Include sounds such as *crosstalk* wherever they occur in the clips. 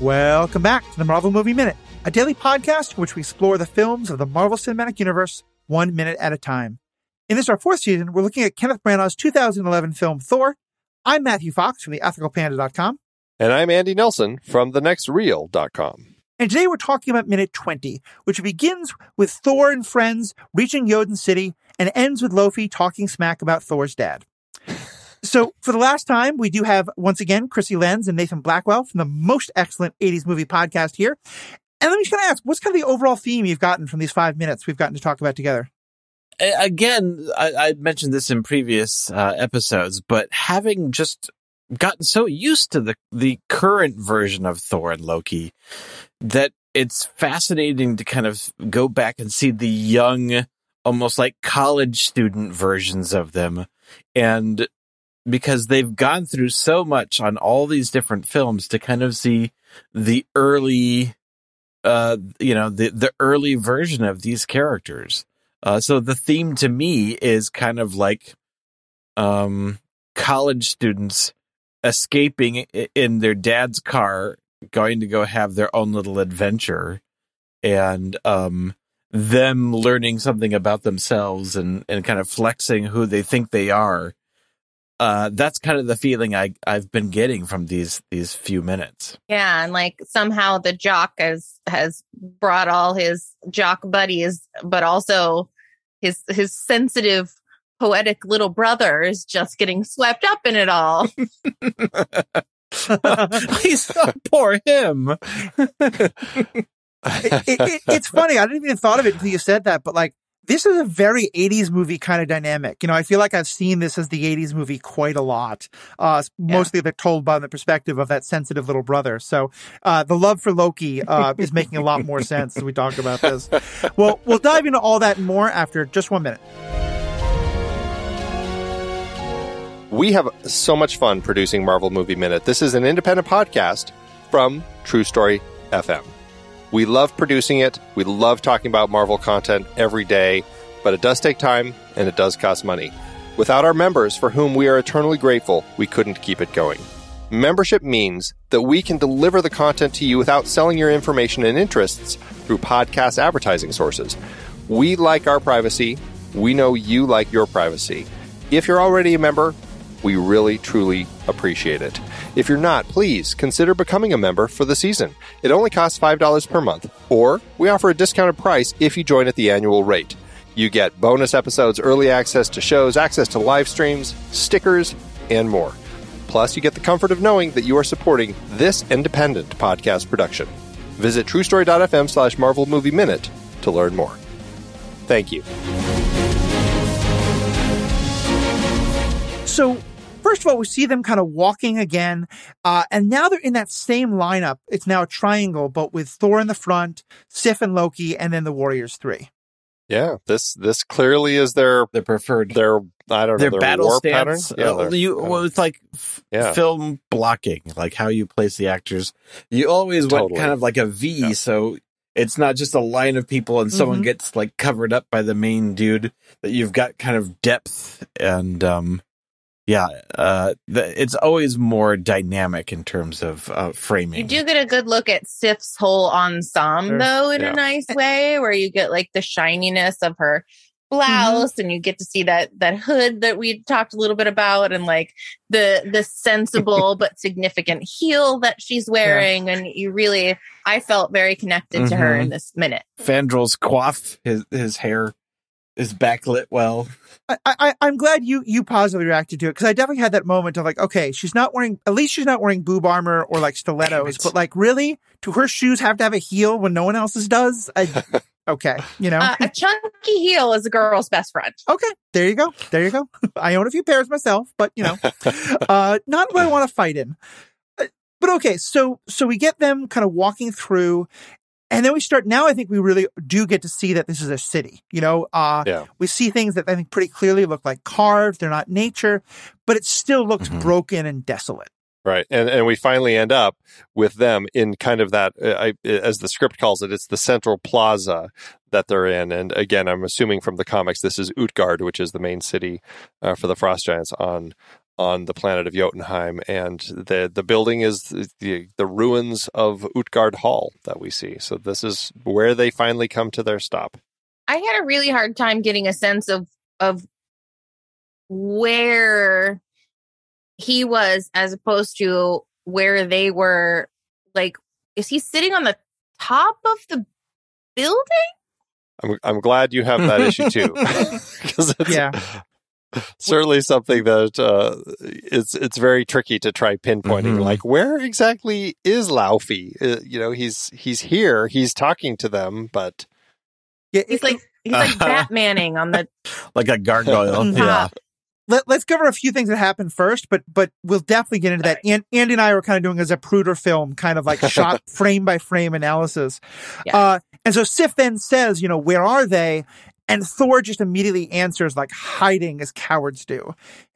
Welcome back to the Marvel Movie Minute, a daily podcast in which we explore the films of the Marvel Cinematic Universe one minute at a time. In this, our fourth season, we're looking at Kenneth Branagh's 2011 film Thor. I'm Matthew Fox from the ethicalpanda.com. And I'm Andy Nelson from thenextreel.com. And today we're talking about minute 20, which begins with Thor and friends reaching Jotun City and ends with Laufey talking smack about Thor's dad. So for the last time, we do have once again Krissy Lenz and Nathan Blackwell from the most excellent 80s movie podcast here. And let me just kind of ask, what's kind of the overall theme you've gotten from these five minutes we've gotten to talk about together? Again, I, I mentioned this in previous uh, episodes, but having just gotten so used to the the current version of Thor and Loki that it's fascinating to kind of go back and see the young, almost like college student versions of them, and because they've gone through so much on all these different films to kind of see the early uh you know the the early version of these characters. Uh so the theme to me is kind of like um college students escaping in their dad's car going to go have their own little adventure and um them learning something about themselves and and kind of flexing who they think they are uh, that's kind of the feeling I I've been getting from these these few minutes. Yeah, and like somehow the jock has has brought all his jock buddies, but also his his sensitive poetic little brother is just getting swept up in it all. He's so poor him. it, it, it, it's funny. I didn't even thought of it until you said that, but like this is a very 80s movie kind of dynamic. You know, I feel like I've seen this as the 80s movie quite a lot. Uh, yeah. mostly they're told by the perspective of that sensitive little brother. So, uh, the love for Loki, uh, is making a lot more sense as we talk about this. Well, we'll dive into all that more after just one minute. We have so much fun producing Marvel Movie Minute. This is an independent podcast from True Story FM. We love producing it. We love talking about Marvel content every day, but it does take time and it does cost money. Without our members, for whom we are eternally grateful, we couldn't keep it going. Membership means that we can deliver the content to you without selling your information and interests through podcast advertising sources. We like our privacy. We know you like your privacy. If you're already a member, we really, truly appreciate it. If you're not, please consider becoming a member for the season. It only costs $5 per month, or we offer a discounted price if you join at the annual rate. You get bonus episodes, early access to shows, access to live streams, stickers, and more. Plus, you get the comfort of knowing that you are supporting this independent podcast production. Visit truestory.fm slash Marvel Movie Minute to learn more. Thank you. So, First of all, we see them kind of walking again, uh, and now they're in that same lineup. It's now a triangle, but with Thor in the front, Sif and Loki, and then the Warriors three. Yeah, this this clearly is their their preferred their I don't know their, their battle war stance. pattern. Yeah, uh, you well, it's like f- yeah. film blocking, like how you place the actors. You always totally. went kind of like a V, yeah. so it's not just a line of people and someone mm-hmm. gets like covered up by the main dude. That you've got kind of depth and um yeah, uh, the, it's always more dynamic in terms of uh, framing. You do get a good look at Sif's whole ensemble, though, in yeah. a nice way, where you get like the shininess of her blouse mm-hmm. and you get to see that that hood that we talked a little bit about and like the the sensible *laughs* but significant heel that she's wearing yeah. and you really i felt very connected mm-hmm. to her in mm-hmm. this minute Fandral's coif his his hair is backlit well. I, I I'm glad you you positively reacted to it because I definitely had that moment of like, okay, she's not wearing at least she's not wearing boob armor or like stilettos, but like really, do her shoes have to have a heel when no one else's does? I, *laughs* okay, you know, uh, a chunky heel is a girl's best friend. Okay, there you go, there you go. *laughs* I own a few pairs myself, but you know, *laughs* uh, not what I want to fight in uh, but okay, so so we get them kind of walking through, and then we start now I think we really do get to see that this is a city. You know, uh, yeah. we see things that I think pretty clearly look like carved. They're not nature, but it still looks mm-hmm. broken and desolate. Right. And and we finally end up with them in kind of that uh, I, as the script calls it, it's the central plaza that they're in. And again, I'm assuming from the comics this is Utgard, which is the main city uh, for the Frost Giants on on the planet of Jotunheim, and the the building is the the ruins of Utgard Hall that we see. So this is where they finally come to their stop. I had a really hard time getting a sense of of where he was as opposed to where they were. Like, is he sitting on the top of the building? I'm I'm glad you have that issue too, *laughs* *laughs* Yeah. *laughs* certainly something that uh, it's it's very tricky to try pinpointing. Mhm. Like, where exactly is Laufey? Uh, you know, he's he's here, he's talking to them, but Yeah, He's like he's like Batmaning on the *laughs* like a gargoyle. *laughs* yeah. top. let, us cover a few things that happened first, but but we'll definitely get into that. And Andy and I were kind of doing a Zapruder film, kind of like shot frame by frame analysis. Yeah. Uh, and so Sif then says, you know, where are they? And Thor just immediately answers like hiding as cowards do.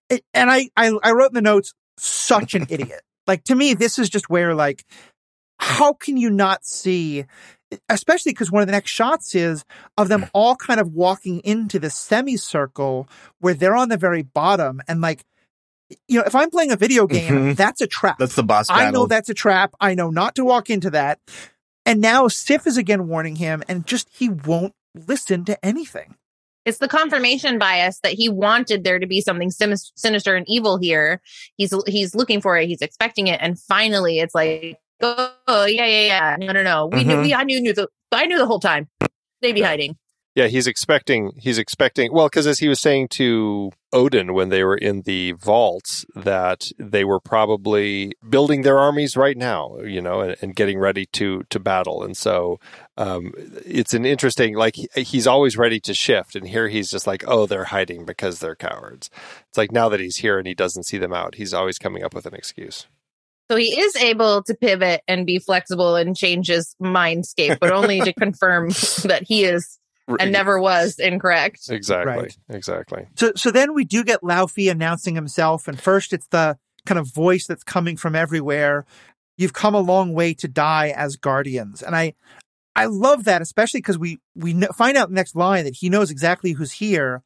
It- and I, I I wrote in the notes, such an *laughs* idiot. Like to me, this is just where like, how can you not see? Especially because one of the next shots is of them *laughs* all kind of walking into the semicircle where they're on the very bottom and like you know if i'm playing a video game Mhm. that's a trap That's the boss i know that's a trap i know not to walk into that and now sif is again warning him and just he won't listen to anything It's the confirmation bias that he wanted there to be something sinis- sinister and evil here. He's he's looking for it. He's expecting it, and finally, it's like, oh yeah, yeah, yeah. No, no, no. We knew. Mhm. We I knew, knew the. I knew the whole time. They be hiding. Yeah, he's expecting he's expecting well, because as he was saying to Odin when they were in the vaults, that they were probably building their armies right now, you know, and, and getting ready to to battle, and so um, it's an interesting like he- he's always ready to shift, and here he's just like, oh, they're hiding because they're cowards. It's like now that he's here and he doesn't see them out, he's always coming up with an excuse. So he is able to pivot and be flexible and change his mindscape, but only to *laughs* confirm that he is and never was incorrect. exactly, Right. exactly. so so then we do get laufey announcing himself and first it's the kind of voice that's coming from everywhere you've come a long way to die Asgardians and i i love that especially because we we kn- find out the next line that he knows exactly who's here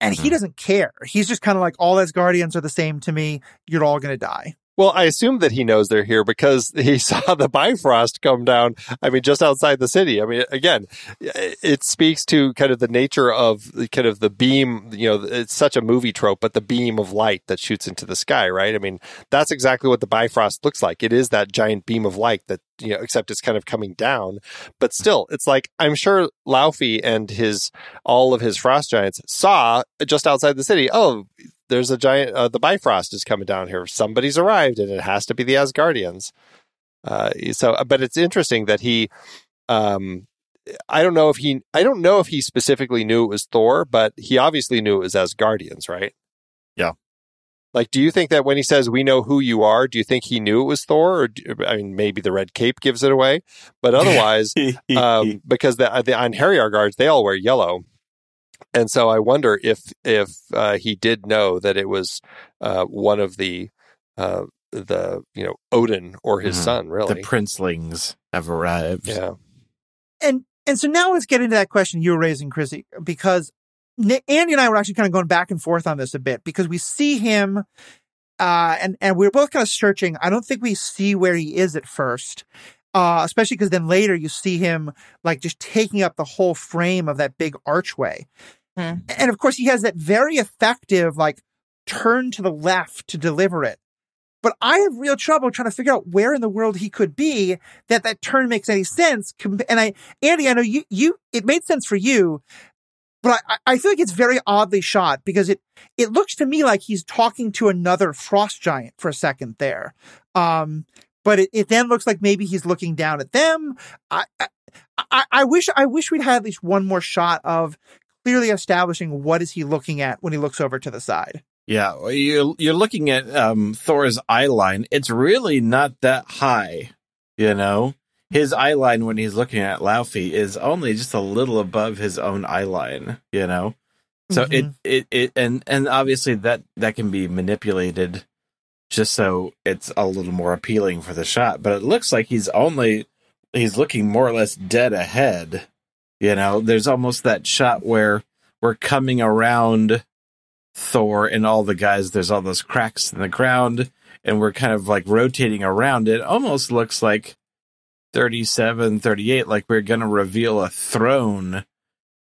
and he Mhm. doesn't care he's just kind of like all Asgardians are the same to me you're all gonna die Well, I assume that he knows they're here because *laughs* he saw the Bifrost come down. I mean, just outside the city. I mean, again, it speaks to kind of the nature of kind of the beam. You know, it's such a movie trope, but the beam of light that shoots into the sky, right? I mean, that's exactly what the Bifrost looks like. It is that giant beam of light that you know, except it's kind of coming down. But still, it's like I'm sure Laufey and his all of his frost giants saw just outside the city. Oh, there's a giant uh, the bifrost is coming down here. Somebody's arrived and it has to be the asgardians. Uh, so but it's interesting that he um i don't know if he i don't know if he specifically knew it was thor but he obviously knew it was asgardians right? Yeah. like do you think that when he says we know who you are do you think he knew it was thor? Or do, i mean maybe the red cape gives it away but *laughs* otherwise *laughs* um, because the, the Einherjar guards they all wear yellow, and so I wonder if if uh, he did know that it was uh, one of the uh, the you know Odin or his Mhm. son, really. the princelings have arrived. yeah, and and so now let's get into that question you were raising, Krissy, because Ni- Andy and I were actually kind of going back and forth on this a bit because we see him, uh, and and we are both kind of searching. I don't think we see where he is at first, uh, especially because then later you see him like just taking up the whole frame of that big archway, Hmm. and of course he has that very effective like turn to the left to deliver it. But I have real trouble trying to figure out where in the world he could be that that turn makes any sense. And I, Andy, I know you, you, it made sense for you, but I, I feel like it's very oddly shot because it, it looks to me like he's talking to another frost giant for a second there. Um, but it, it then looks like maybe he's looking down at them. I, I, I wish, I wish we'd had at least one more shot of clearly establishing what is he looking at when he looks over to the side. Yeah, you're you're looking at um, Thor's eye line. It's really not that high, you know. His eye line when he's looking at Laufey is only just a little above his own eye line, you know. So it, it it and and obviously that that can be manipulated just so it's a little more appealing for the shot. But it looks like he's only he's looking more or less dead ahead. You know, there's almost that shot where we're coming around Thor and all the guys, there's all those cracks in the ground, and we're kind of like rotating around it. Almost looks like 37, 38, like we're going to reveal a throne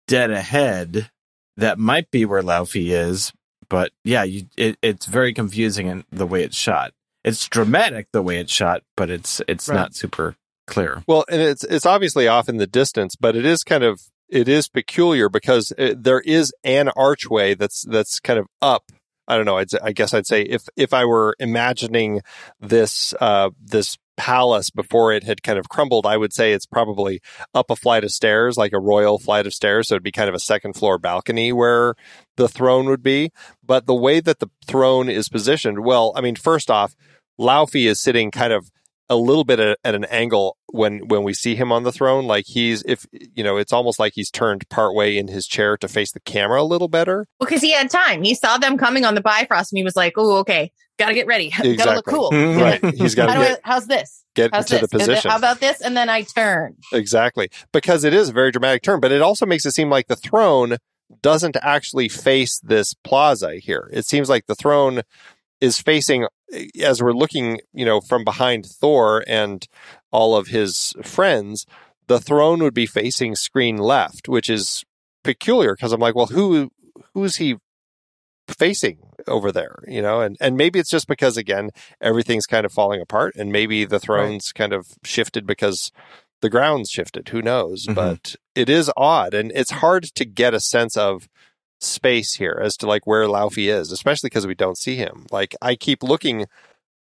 dead ahead. That might be where Laufey is, but yeah, you, it, it's very confusing in the way it's shot. It's dramatic the way it's shot, but it's it's Right. not super clear. Well, and it's it's obviously off in the distance, but it is kind of it is peculiar because it, there is an archway that's that's kind of up. I don't know. I'd, I guess I'd say if if I were imagining this uh, this palace before it had kind of crumbled, I would say it's probably up a flight of stairs, like a royal flight of stairs. So it'd be kind of a second floor balcony where the throne would be. But the way that the throne is positioned, well, I mean, first off, Laufey is sitting kind of a little bit at, at an angle when when we see him on the throne like he's if you know it's almost like he's turned partway in his chair to face the camera a little better Well because he had time. He saw them coming on the Bifrost and he was like, "Oh, okay, got to get ready. *laughs* Got to look cool. Mhm. right he's got How to get, how's this? get How's into this? the position how about this? And then I turn. exactly because it is a very dramatic turn but it also makes it seem like the throne doesn't actually face this plaza here it seems like the throne is facing as we're looking you know from behind thor and all of his friends the throne would be facing screen left which is peculiar because i'm like well who who's he facing over there you know? And and maybe it's just because again everything's kind of falling apart and maybe the thrones kind of shifted because the ground's shifted. Who knows? Mhm. but it is odd and it's hard to get a sense of space here as to like where Laufey is especially because we don't see him. Like i keep looking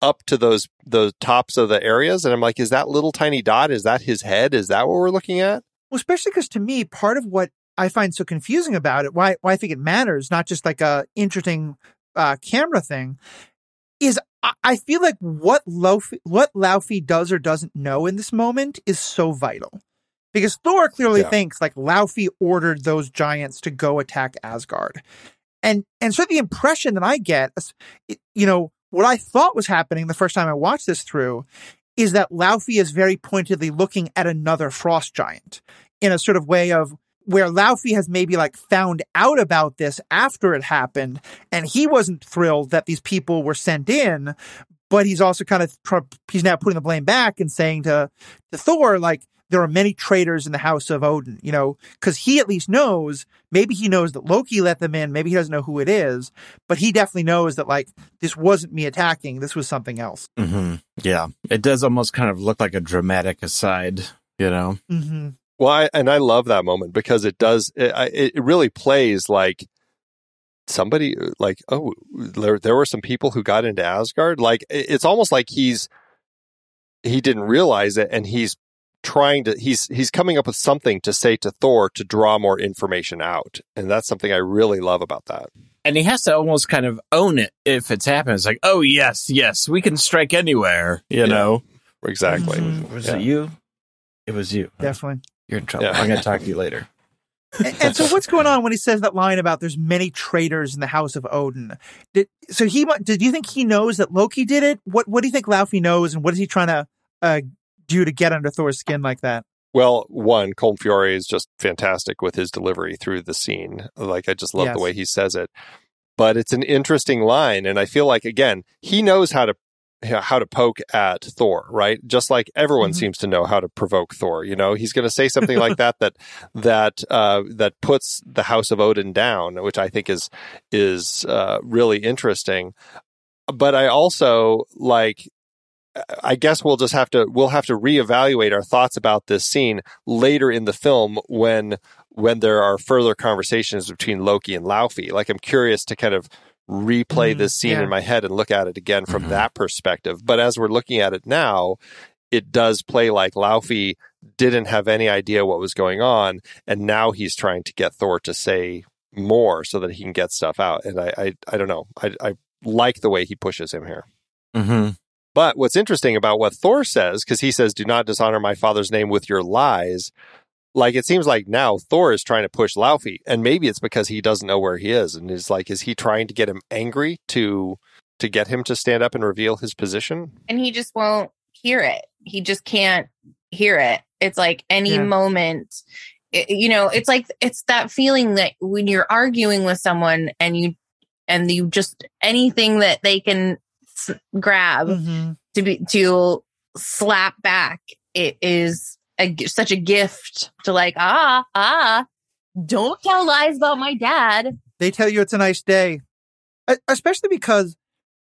up to those those tops of the areas and i'm like is that little tiny dot is that his head? Is that what we're looking at? Well, especially because to me, part of what I find so confusing about it, why why I think it matters, not just like a interesting uh, camera thing, is I, I feel like what Laufey, what Laufey does or doesn't know in this moment is so vital. Because Thor clearly Yeah. thinks like Laufey ordered those giants to go attack Asgard. And and so the impression that I get, is, you know, what I thought was happening the first time I watched this through is that Laufey is very pointedly looking at another frost giant in a sort of way of where Laufey has maybe like found out about this after it happened and he wasn't thrilled that these people were sent in but he's also kind of he's now putting the blame back and saying to to Thor like there are many traitors in the house of Odin you know cuz he at least knows maybe he knows that Loki let them in maybe he doesn't know who it is but he definitely knows that like this wasn't me attacking this was something else hmm Yeah, it does almost kind of look like a dramatic aside, you know. mhm Well, I, and I love that moment because it does. It, it really plays like somebody like oh there there were some people who got into Asgard. Like it's almost like he's he didn't realize it, and he's trying to he's he's coming up with something to say to Thor to draw more information out, and that's something I really love about that. And he has to almost kind of own it if it's happened. It's like, oh yes, yes, we can strike anywhere. You Yeah. know, Exactly. Mhm. was Yeah. it you? It was you. definitely You're in trouble. Yeah. I'm going to talk to you later. and, and so what's going on when he says that line about there's many traitors in the house of Odin? Did so he mu- did you think he knows that Loki did it? What what do you think Laufey knows and what is he trying to uh, do to get under Thor's skin like that? Well, one, Colm Feore is just fantastic with his delivery through the scene. Like, I just love Yes. the way he says it. But it's an interesting line, and I feel like again, he knows how to how to poke at Thor, right? Just like everyone Mhm. seems to know how to provoke Thor. You know, he's going to say something like *laughs* that that that uh, that puts the House of Odin down, which I think is is uh, really interesting. But I also like I guess we'll just have to we'll have to reevaluate our thoughts about this scene later in the film when when there are further conversations between Loki and Laufey. Like I'm curious to kind of replay Mhm, this scene yeah. in my head and look at it again from Mhm. that perspective. But as we're looking at it now, it does play like Laufey didn't have any idea what was going on, and now he's trying to get Thor to say more so that he can get stuff out. And I I, I don't know. I I like the way he pushes him here. Mm-hmm. But what's interesting about what Thor says, because he says, do not dishonor my father's name with your lies. Like it seems like now Thor is trying to push Laufey, and maybe it's because he doesn't know where he is, and is like, is he trying to get him angry to to get him to stand up and reveal his position? and he just won't hear it. He just can't hear it. It's like any Yeah. moment, it- you know, it's like it's that feeling that when you're arguing with someone and you and you just anything that they can grab Mhm. to be to slap back it is a, such a gift to like ah ah don't tell lies about my dad They tell you it's a nice day, especially because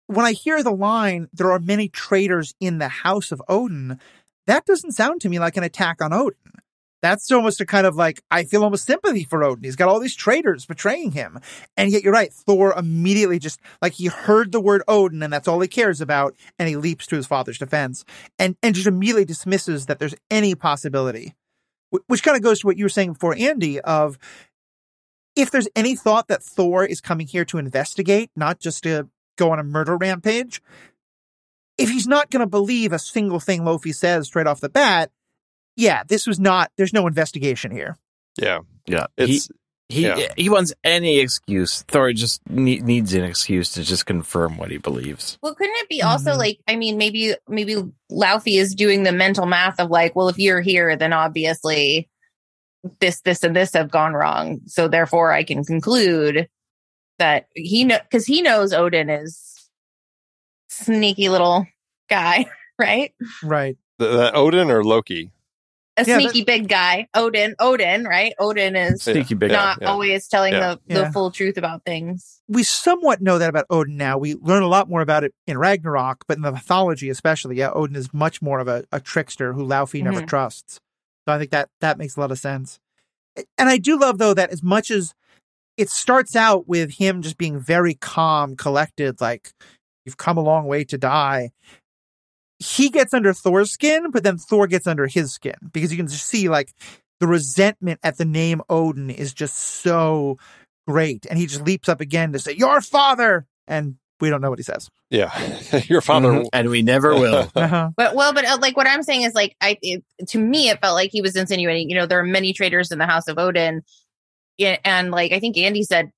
when I hear the line, there are many traitors in the house of Odin, that doesn't sound to me like an attack on Odin. That's almost a kind of like, I feel almost sympathy for Odin. He's got all these traitors betraying him. And yet you're right. Thor immediately just, like he heard the word Odin and that's all he cares about. And he leaps to his father's defense and, and just immediately dismisses that there's any possibility. Which kind of goes to what you were saying before, Andy, of if there's any thought that Thor is coming here to investigate, not just to go on a murder rampage, if he's not going to believe a single thing Laufey says straight off the bat, yeah, this was not, there's no investigation here. Yeah. Yeah, he It's he yeah. he wants any excuse. Thor just ne- needs an excuse to just confirm what he believes. well couldn't it be also Mhm. like i mean maybe maybe laufey is doing the mental math of like well if you're here then obviously this this and this have gone wrong so therefore i can conclude that he know because he knows odin is sneaky little guy *laughs* right Right. the, the Odin or Loki. A Yeah, sneaky big guy odin odin right odin is Sneaky big. Yeah, not always telling yeah. the, the Yeah. full truth about things We somewhat know that about Odin now. We learn a lot more about it in Ragnarok, but in the mythology especially, yeah, Odin is much more of a, a trickster who Laufey never Mhm. trusts. So I think that that makes a lot of sense. And I do love though that as much as it starts out with him just being very calm, collected, like you've come a long way to die. He gets under Thor's skin, but then Thor gets under his skin because you can just see like the resentment at the name Odin is just so great. And he just leaps up again to say, Your father! And we don't know what he says. Yeah. *laughs* Your father. Mhm. and we never *laughs* will. Uh-huh. But well, but uh, like what I'm saying is like I it, to me it felt like he was insinuating. You know, there are many traitors in the House of Odin, yeah, and like I think Andy said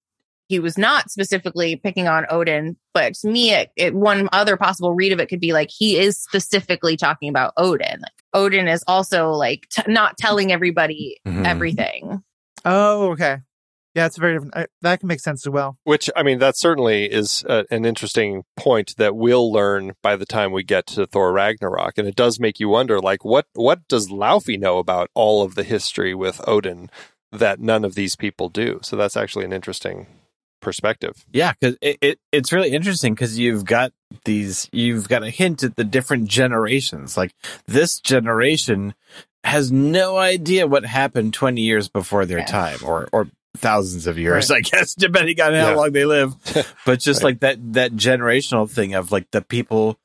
he was not specifically picking on Odin, but to me, it, it one other possible read of it could be like he is specifically talking about Odin. Like, Odin is also like t- not telling everybody Mhm. everything. Oh, okay. Yeah, it's very different. I, that can make sense as well. Which, I mean, that certainly is uh, an interesting point that we'll learn by the time we get to Thor Ragnarok. And it does make you wonder, like, what, what does Laufey know about all of the history with Odin that none of these people do? So that's actually an interesting perspective. Yeah, because it, it it's really interesting because you've got these you've got a hint at the different generations. Like this generation has no idea what happened twenty years before their Yeah. time, or or thousands of years, Right. I guess, depending on how Yeah. long they live. *laughs* But just Right. like that that generational thing of like the people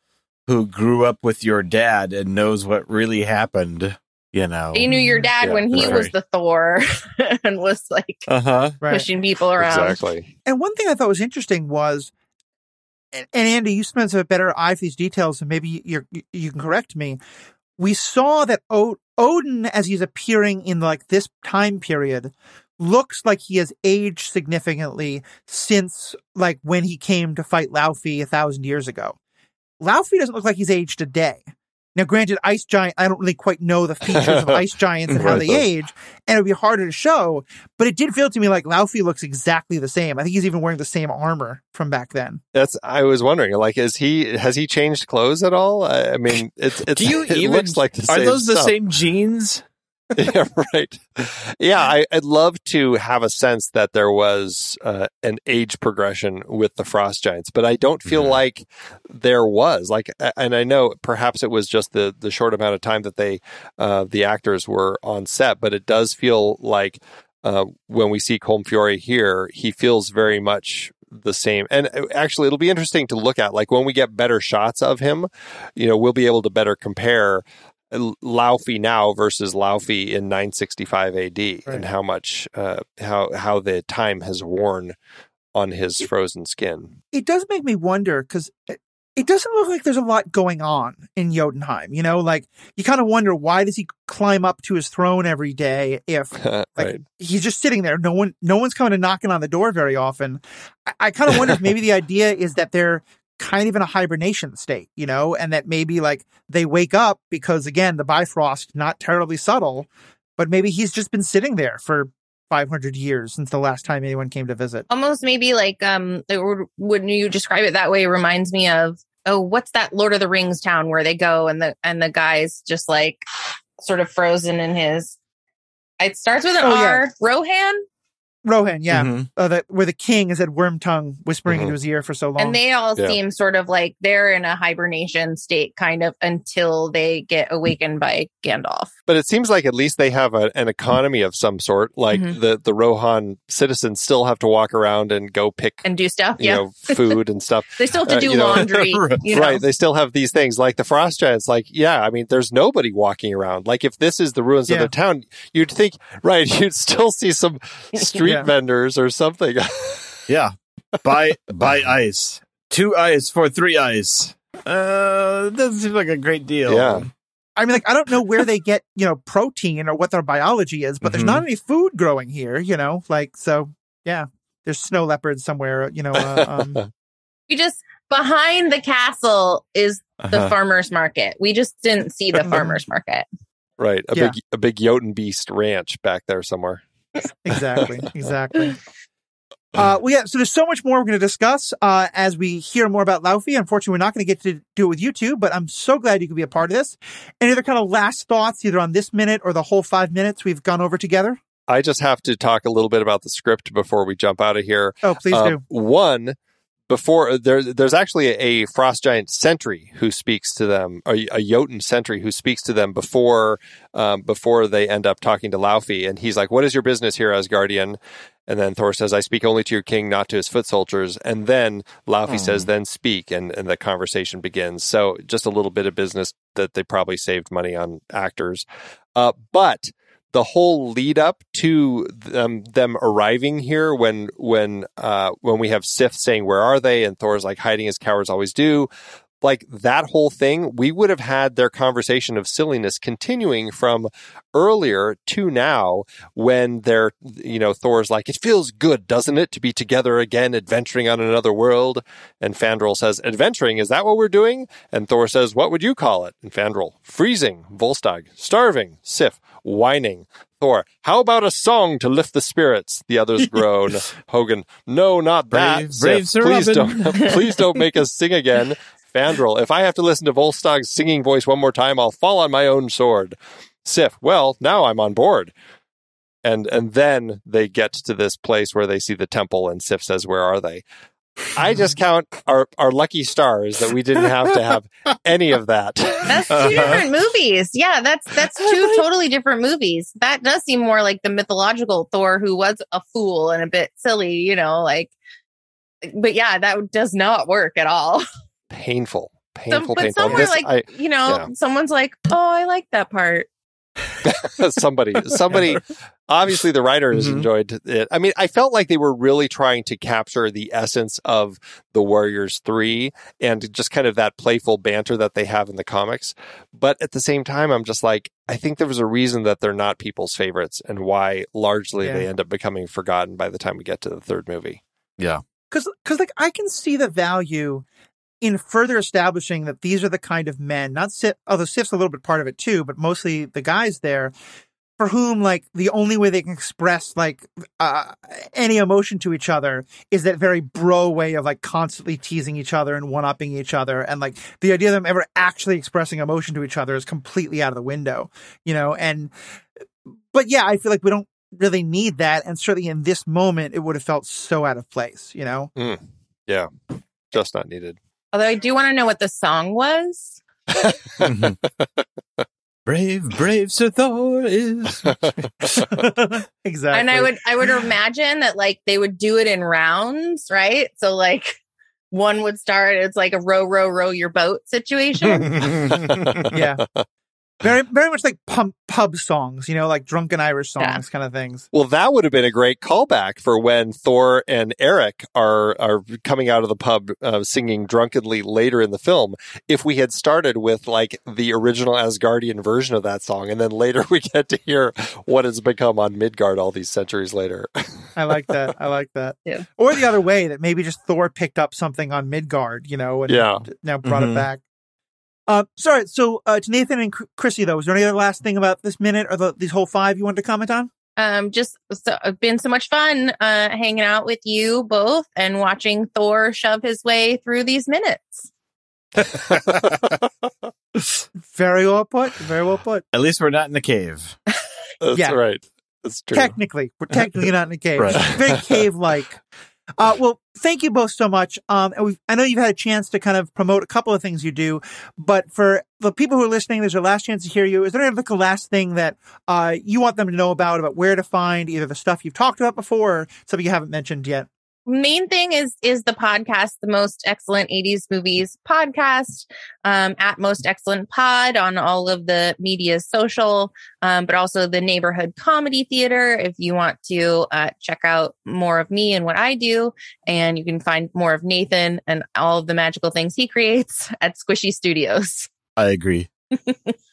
who grew up with your dad and knows what really happened. You know, You knew your dad Yeah, when he right. was the Thor *laughs* and was like uh huh. Right. pushing people around. Exactly. And one thing I thought was interesting was, and, and Andy, you spent a better eye for these details, and maybe you're, you you can correct me. We saw that o- Odin, as he's appearing in like this time period, looks like he has aged significantly since like when he came to fight Laufey a thousand years ago. Laufey doesn't look like he's aged a day. Now, granted, ice giant, I don't really quite know the features of *laughs* ice giants and how Right. they age, and it would be harder to show, but it did feel to me like Laufey looks exactly the same. I think he's even wearing the same armor from back then. That's, I was wondering, like, is he, has he changed clothes at all? I, I mean, it's, it's, Do you *laughs* it even looks like the same are those the stuff. same jeans? *laughs* yeah, right. Yeah, I, I'd love to have a sense that there was uh, an age progression with the frost giants, but I don't feel Mhm. like there was. Like, and I know perhaps it was just the the short amount of time that they, uh, the actors were on set, but it does feel like uh, when we see Colm Feore here, he feels very much the same. And uh, actually, it'll be interesting to look at. Like when we get better shots of him, you know, we'll be able to better compare Laufey now versus Laufey in 965 AD Right. and how much uh, how how the time has worn on his frozen skin. It does make me wonder because it, it doesn't look like there's a lot going on in Jotunheim. You know, like you kind of wonder why does he climb up to his throne every day if *laughs* Like right. he's just sitting there. No one, no one's coming and knocking on the door very often. I, I kind of wonder if maybe the idea is that they're kind of in a hibernation state, you know, and that maybe like they wake up because again, the Bifrost not terribly subtle, but maybe he's just been sitting there for 500 years since the last time anyone came to visit. Almost maybe like um, it would, when you describe it that way, it reminds me of oh, what's that Lord of the Rings town where they go and the and the guy's just like sort of frozen in his. It starts with an Oh, R. yeah. Rohan, Rohan, yeah, Mhm. uh, that where the king has had Wormtongue whispering Mhm. into his ear for so long. and they all Yeah. seem sort of like they're in a hibernation state, kind of until they get awakened by Gandalf. But it seems like at least they have a, an economy of some sort. Like Mhm. the the Rohan citizens still have to walk around and go pick and do stuff. you Yeah, know food and stuff. *laughs* they still have to uh, do you know- *laughs* laundry. You know? Right. They still have these things like the frost giants. Like, yeah, I mean, there's nobody walking around. Like, if this is the ruins of Yeah. their town, you'd think, right, *laughs* you'd still see some street Yeah. vendors or something. *laughs* Yeah. Buy buy ice. Two ice for three ice. Uh doesn't seem like a great deal. Yeah. I mean, like I don't know where they get you know protein or what their biology is, but there's Mhm. not any food growing here. You know, like so. Yeah, there's snow leopards somewhere. You know, uh, *laughs* um, We just behind the castle is the Uh-huh. farmers market. We just didn't see the *laughs* farmers market. right. A Yeah. big, a big Jotun beast ranch back there somewhere. Exactly, *laughs* exactly. Uh, well, yeah. So there's so much more we're going to discuss uh, as we hear more about Laufey. Unfortunately, we're not going to get to do it with you two, but I'm so glad you could be a part of this. Any other kind of last thoughts, either on this minute or the whole five minutes we've gone over together? I just have to talk a little bit about the script before we jump out of here. Oh, please Uh, do. One, before there, there's actually a frost giant sentry who speaks to them, a, a Jotun sentry who speaks to them before um, before they end up talking to Laufey, and he's like, "What is your business here, Asgardian?" And then Thor says, "I speak only to your king, not to his foot soldiers." And then Laufey says, "Then speak," and and the conversation begins. So just a little bit of business that they probably saved money on actors, uh, but the whole lead up to them them arriving here when when uh when we have Sif saying where are they? And Thor's like hiding as cowards always do like that whole thing we would have had their conversation of silliness continuing from earlier to now when they're you know Thor's like it feels good doesn't it to be together again adventuring on another world and Fandral says adventuring is that what we're doing and Thor says what would you call it and Fandral freezing Volstagg starving Sif whining Thor, how about a song to lift the spirits? The others *laughs* groan. Hogun, no, not that. Brave- brave Sif, Sir please Robin." don't, *laughs* please don't make us sing again. *laughs* Fandral, if I have to listen to Volstagg's singing voice one more time, I'll fall on my own sword. Sif, well, now I'm on board. And and then they get to this place where they see the temple, and Sif says, "Where are they?" I just *laughs* count our our lucky stars that we didn't have to have any of that. That's two *laughs* Uh-huh. different movies. Yeah, that's that's two *laughs* totally different movies. That does seem more like the mythological Thor who was a fool and a bit silly, you know, like but yeah, that does not work at all. Painful, Some, painful, but painful. somewhere This- like I- you know, yeah. someone's like, "Oh, I like that part." *laughs* somebody *laughs* somebody obviously the writers Mhm. enjoyed it i mean i felt like they were really trying to capture the essence of the warriors 3 and just kind of that playful banter that they have in the comics but at the same time i'm just like i think there was a reason that they're not people's favorites and why largely they end up becoming forgotten by the time we get to the third movie Yeah, because because like I can see the value in further establishing that these are the kind of men, not Sif, although Sif's a little bit part of it too, but mostly the guys there for whom like the only way they can express like uh, any emotion to each other is that very bro way of like constantly teasing each other and one upping each other. And like the idea of them ever actually expressing emotion to each other is completely out of the window you know? And but yeah i feel like we don't really need that. And certainly in this moment it would have felt so out of place you know? Yeah. Just not needed Although I do want to know what the song was. *laughs* brave, brave Sir Thor is. *laughs* exactly. And I would I would imagine that like they would do it in rounds, right? So like one would start it's like a row row row your boat situation. *laughs* yeah. Very, very much like pump, pub songs, you know, like drunken Irish songs, Yeah. kind of things. Well, that would have been a great callback for when Thor and Erik are are coming out of the pub uh, singing drunkenly later in the film. If we had started with like the original Asgardian version of that song, and then later *laughs* we get to hear what has become on Midgard all these centuries later. I like that. I like that. *laughs* Yeah. Or the other way that maybe just Thor picked up something on Midgard, you know, and Yeah. now brought it Mhm. back. Uh, sorry. So, uh, to Nathan and Chr- Krissy, though, was there any other last thing about this minute or the, these whole five you wanted to comment on? Um, just so, it's been so much fun uh, hanging out with you both and watching Thor shove his way through these minutes. *laughs* Very well put. Very well put. At least we're not in the cave. That's Yeah. right. That's true. Technically, we're technically not in a cave. Right. Very *laughs* cave-like. Uh, well, thank you both so much. Um, I know you've had a chance to kind of promote a couple of things you do, but for the people who are listening, there's a last chance to hear you. Is there like a last thing that uh, you want them to know about, about where to find either the stuff you've talked about before or something you haven't mentioned yet? Main thing is is the podcast the most excellent 80s movies podcast um, at most excellent pod on all of the media social um, but also the neighborhood comedy theater if you want to uh, check out more of me and what i do and you can find more of nathan and all of the magical things he creates *laughs* at squishy studios I agree. *laughs*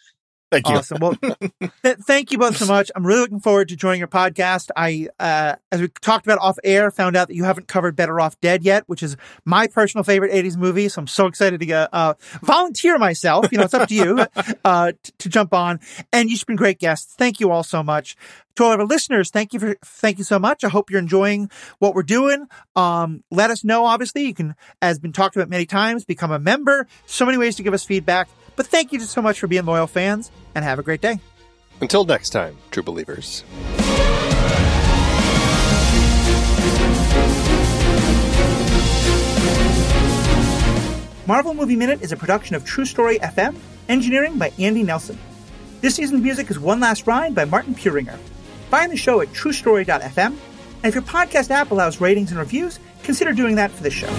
Thank you. Awesome. Well, *laughs* th- thank you both so much. I'm really looking forward to joining your podcast. I, uh, as we talked about off air, found out that you haven't covered Better Off Dead yet, which is my personal favorite 80s movie. So I'm so excited to uh, uh, volunteer myself. You know, it's up to you, *laughs* uh, t- to jump on. And you've been great guests. Thank you all so much. To all of our listeners, thank you for, thank you so much. I hope you're enjoying what we're doing. Um, let us know, obviously. You can, as been talked about many times, become a member. So many ways to give us feedback. But thank you just so much for being loyal fans and have a great day. Until next time, true believers. Marvel Movie Minute is a production of True Story FM, engineering by Andy Nelson. This season's music is One Last Ride by Martin Puringer. Find the show at truestory.fm, and if your podcast app allows ratings and reviews, consider doing that for the show.